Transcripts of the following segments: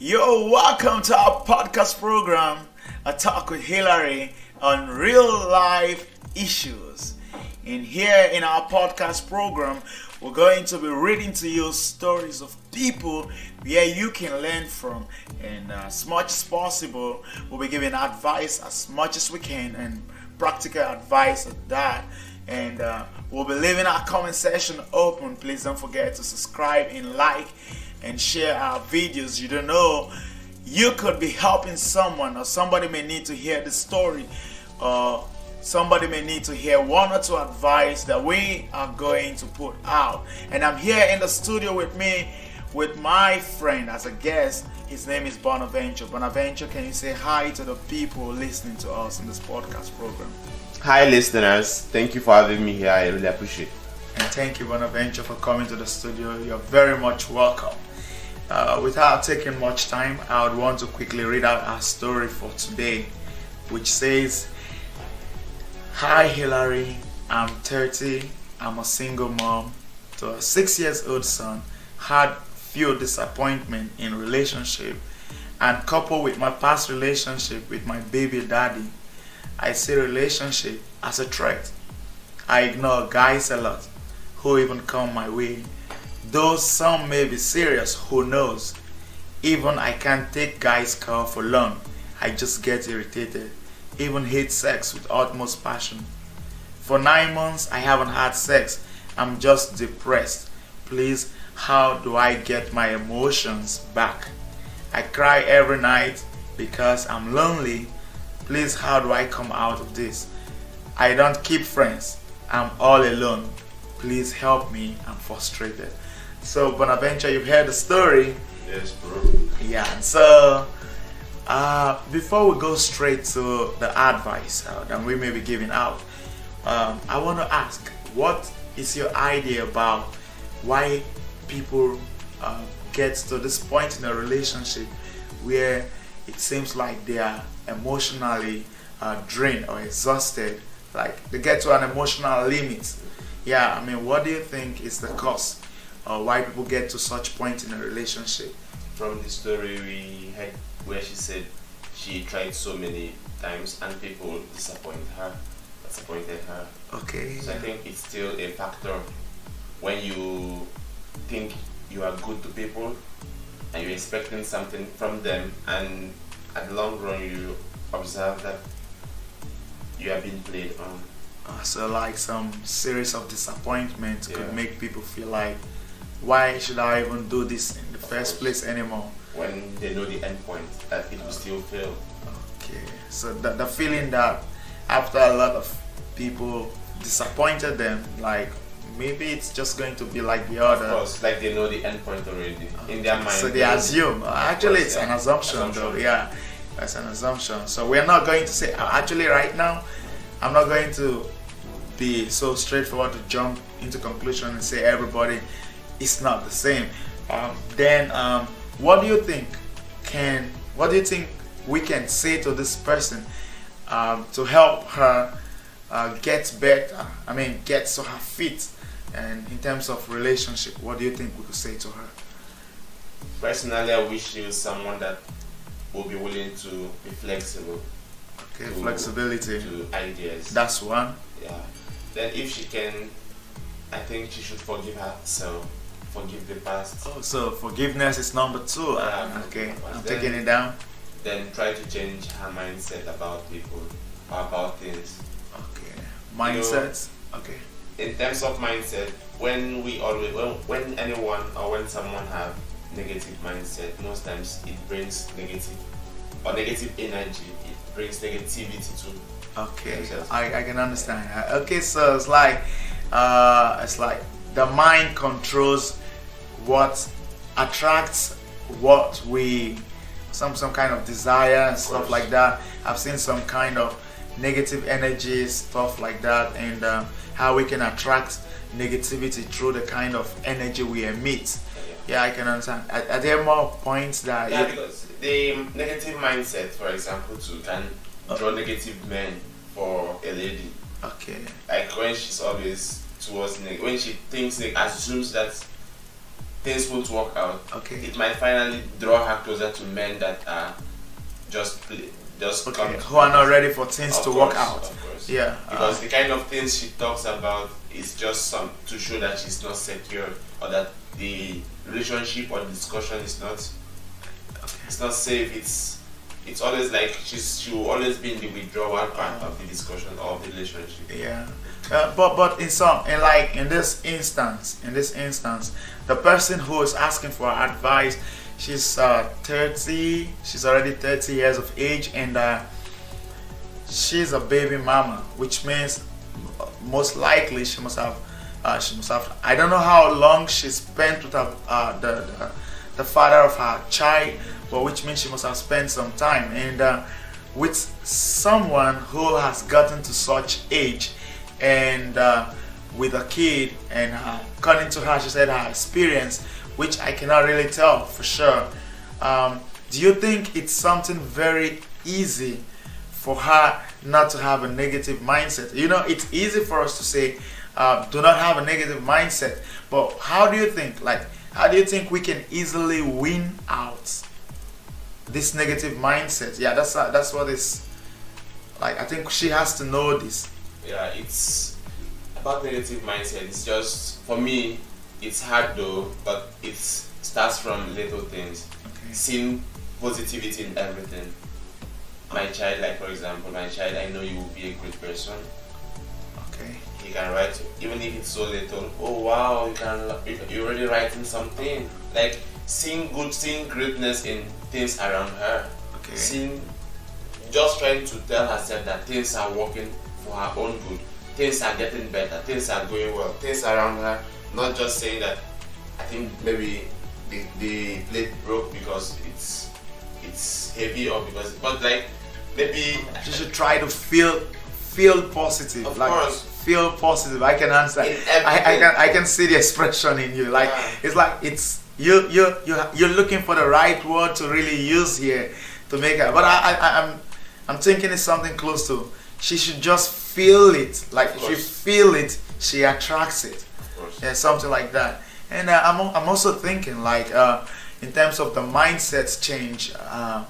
Yo, welcome to our podcast program, A Talk with Hillary on real life issues. And here in our podcast program, we're going to be reading to you stories of people where you can learn from. And as much as possible, we'll be giving advice as much as we can and practical advice at that. We'll be leaving our comment section open. Please don't forget to subscribe and like and share our videos. You don't know, you could be helping someone, or somebody may need to hear the story, or somebody may need to hear one or two advice that we are going to put out. And I'm here in the studio with me with my friend as a guest. His name is Bonaventure. Bonaventure, can you say hi to the people listening to us in this podcast program? Hi, listeners. Thank you for having me here. I really appreciate it. And thank you, Bonaventure, for coming to the studio. You're very much welcome. Uh, without taking much time, I would want to quickly read out our story for today, which says Hi, Hillary. I'm 30. I'm a single mom to a six years old son. Had few disappointment in relationship and coupled with my past relationship with my baby daddy, I see relationship as a threat. I ignore guys a lot who even come my way. Though some may be serious, who knows? Even I can't take guys' call for long. I just get irritated. Even hate sex with utmost passion. For nine months, I haven't had sex. I'm just depressed. Please, how do I get my emotions back? I cry every night because I'm lonely. Please, how do I come out of this? I don't keep friends. I'm all alone. Please help me. I'm frustrated. So, Bonaventure, you've heard the story. Yes, bro. Yeah, so uh, before we go straight to the advice uh, that we may be giving out, um, I want to ask what is your idea about why people uh, get to this point in a relationship where it seems like they are emotionally uh, drained or exhausted, like they get to an emotional limit. Yeah, I mean, what do you think is the cause? Uh, why people get to such point in a relationship? From the story we had where she said she tried so many times and people disappoint her, disappointed her. Okay. So I think it's still a factor when you think you are good to people and you're expecting something from them and at the long run you observe that you have been played on. Uh, so like some series of disappointments Yeah. could make people feel like, why should I even do this in the first place anymore? when they know the end point that it will still fail. Okay, so the, the feeling that after a lot of people disappointed them, like maybe it's just going to be like the Of other. course, like they know the end point already in their mind. So they assume. Actually, it's an yeah. assumption, though. Yeah, that's an assumption. So we're not going to say. uh, Actually, right now, I'm not going to be so straightforward to jump into conclusion and say everybody is not the same. Um, then, um, what do you think can? What do you think we can say to this person um, to help her uh, get better? I mean, get to her feet. And in terms of relationship, what do you think we could say to her? Personally, I wish she was someone that will be willing to be flexible Okay, to- flexibility. to ideas. That's one. yeah. Then if she can, I think she should forgive herself, forgive the past. Oh, so forgiveness is number two. Yeah. Ah, okay, I'm Then- taking it down. Then try to change her mindset about people about things. Okay, mindsets. Okay. In terms of mindset, when we always when, when anyone or when someone have negative mindset, most times it brings negative or negative energy. It brings negativity to Okay, I, I can understand. Okay, so it's like uh, it's like the mind controls what attracts what we some some kind of desire and stuff like that. I've seen some kind of negative energy stuff like that, and um, how we can attract negativity through the kind of energy we emit. Yeah, I can understand. Are, are there more points that? Yeah, because the negative mindset, for example, too, can draw negative men for a lady. okay. Like when she's always towards neg- when she thinks, neg- assumes that things won't work out, Okay. it might finally draw her closer to men that are just play, just Okay. Who are not ready for things Of to work out. Course. Yeah. uh, Because the kind of things she talks about is just some to show that she's not secure or that the relationship or discussion is not okay. it's not safe. It's it's always like she's she will always be in the withdrawal part of the discussion or of the relationship. Yeah, uh, but but in some in like in this instance, in this instance, the person who is asking for advice, she's uh, thirty. She's already thirty years of age, and uh, she's a baby mama, which means most likely she must have. Uh, she must have. I don't know how long she spent with her, uh, the, the the father of her child, but which means she must have spent some time and. Uh, with someone who has gotten to such age and uh, with a kid and uh, according to her she said her experience which i cannot really tell for sure um, do you think it's something very easy for her not to have a negative mindset you know it's easy for us to say uh, do not have a negative mindset but how do you think like how do you think we can easily win out this negative mindset. Yeah, that's uh, that's what is like. I think she has to know this. Yeah, it's about negative mindset. It's just for me, it's hard though, but it starts from little things. Okay. Seeing positivity in everything. My child, like for example, my child, I know you will be a great person. Okay. He can write, even if it's so little. Oh wow, you can. You're already writing something. Like seeing good, seeing greatness in things around her. Okay. Seeing, just trying to tell herself that things are working for her own good. Things are getting better. Things are going well. Things around her. Not just saying that. I think maybe the, the plate broke because it's it's heavy or because but like maybe She should try to feel feel positive. Of like course. feel positive. I can answer. I, I can I can see the expression in you. Like Yeah. it's like it's you you you you're looking for the right word to really use here to make her. But I, I I'm I'm thinking it's something close to. She should just feel it. Like if you feel it, she attracts it. Yeah, something like that. And uh, I'm, I'm also thinking like uh, in terms of the mindsets change. Uh,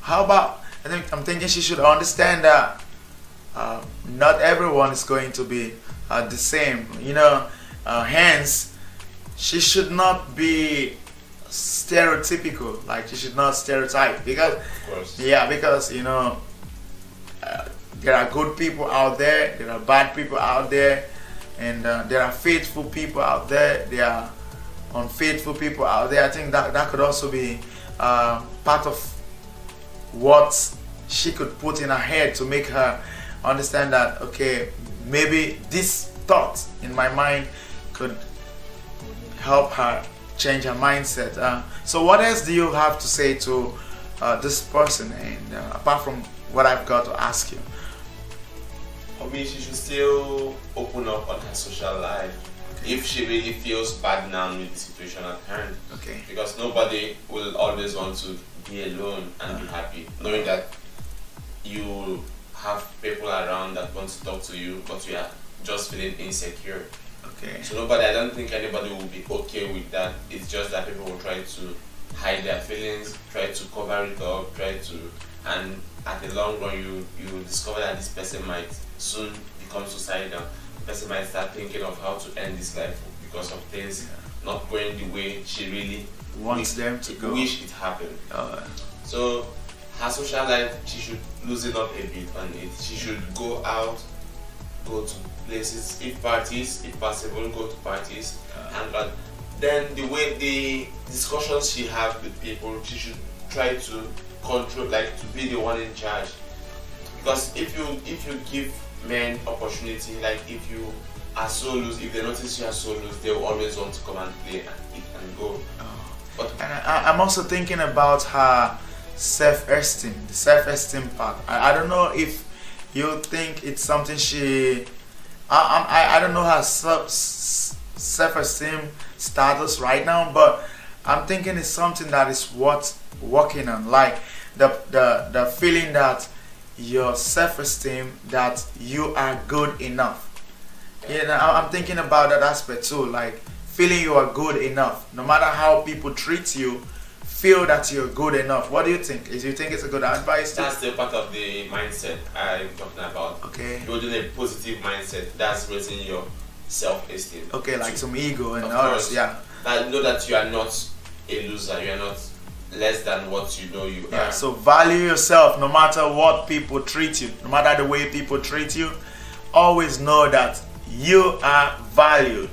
how about I think I'm thinking she should understand that uh, not everyone is going to be uh, the same. You know, uh, hence she should not be stereotypical. Like she should not stereotype because yeah, because you know, uh, there are good people out there, there are bad people out there, and uh, there are faithful people out there, there are unfaithful people out there. I think that that could also be uh, part of what she could put in her head to make her understand that okay, maybe this thought in my mind could help her change her mindset. Uh, so, what else do you have to say to uh, this person? And uh, apart from what I've got to ask you, For me, she should still open up on her social life if she really feels bad now with the situation at hand. okay, Because nobody will always want to be alone and be uh-huh. happy, knowing that you have people around that want to talk to you, but you are just feeling insecure. okay, So nobody, I don't think anybody will be okay with that. It's just that people will try to hide their feelings, try to cover it up, try to, and at the long run, you you discover that this person might soon become suicidal. The person might start thinking of how to end this life because of things not going the way she really wants them to go. wish it happened. Uh, So her social life, she should loosen up a bit on it. She should go out, go to places, if parties, if possible, go to parties, and uh, then the way the discussions she have with people, she should try to control, like to be the one in charge. Because if you if you give men opportunity, like if you are so loose, if they notice you are so loose, they will always want to come and play and eat and go. Oh. But and I, I'm also thinking about her self-esteem, the self-esteem part. I, I don't know if you think it's something she. I, I, I don't know her self, self-esteem status right now, but I'm thinking it's something that is worth working on. Like the the the feeling that your self-esteem that you are good enough. Yeah, I- I'm thinking about that aspect too. Like feeling you are good enough. No matter how people treat you, feel that you're good enough. What do you think? Is you think it's a good advice? That's the part of the mindset I'm talking about. Okay. Building a positive mindset. That's raising your self-esteem. Okay, like some ego and Of others. course. Yeah. That know that you are not a loser. You are not less than what you know you Yeah. are. So value yourself, no matter what people treat you, no matter the way people treat you. Always know that you are valued.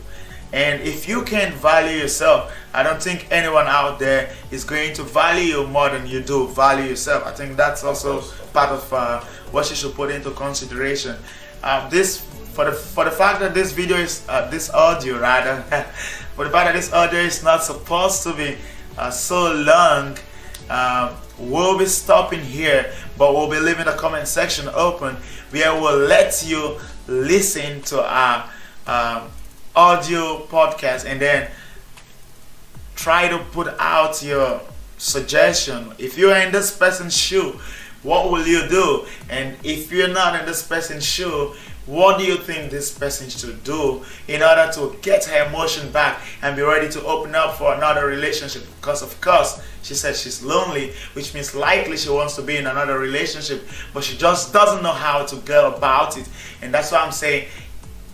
And if you can't value yourself, I don't think anyone out there is going to value you more than you do value yourself. I think that's also part of uh, what you should put into consideration. Um, this for the for the fact that this video is uh, this audio rather for the fact that this audio is not supposed to be uh, so long. Um, we'll be stopping here, but we'll be leaving the comment section open where we'll let you listen to our um, audio podcast and then try to put out your suggestion. If you're in this person's shoe, what will you do? And if you're not in this person's shoe, what do you think this person should do in order to get her emotion back and be ready to open up for another relationship? Because of course, she said she's lonely, which means likely she wants to be in another relationship, but she just doesn't know how to go about it. And that's why I'm saying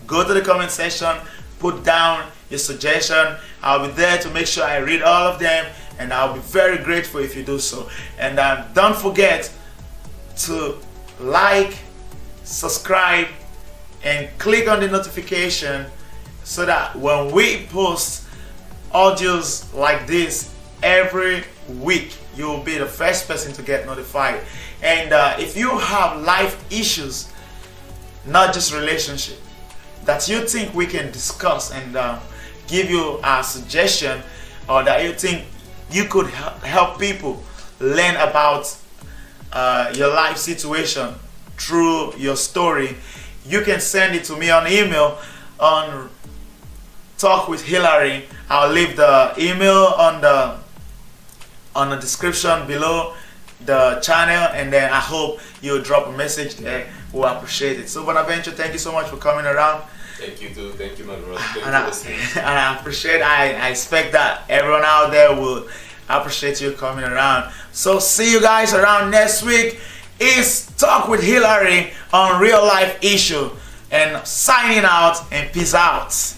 go to the comment section, put down your suggestion. I'll be there to make sure I read all of them, and I'll be very grateful if you do so. And um, don't forget to like, subscribe, and click on the notification so that when we post audios like this every week, you will be the first person to get notified. And uh, if you have life issues, not just relationship, that you think we can discuss and uh, give you a suggestion, or that you think you could help people learn about uh, your life situation through your story, you can send it to me on email on talk with Hillary. I'll leave the email on the on the description below the channel and then I hope you'll drop a message there. We'll appreciate it. So Bonaventure, thank you so much for coming around. Thank you too. Thank you, my brother. Thank And I, and I appreciate I, I expect that everyone out there will appreciate you coming around. So see you guys around next week. Is Talk with Hillary on real life issue. And signing out and peace out.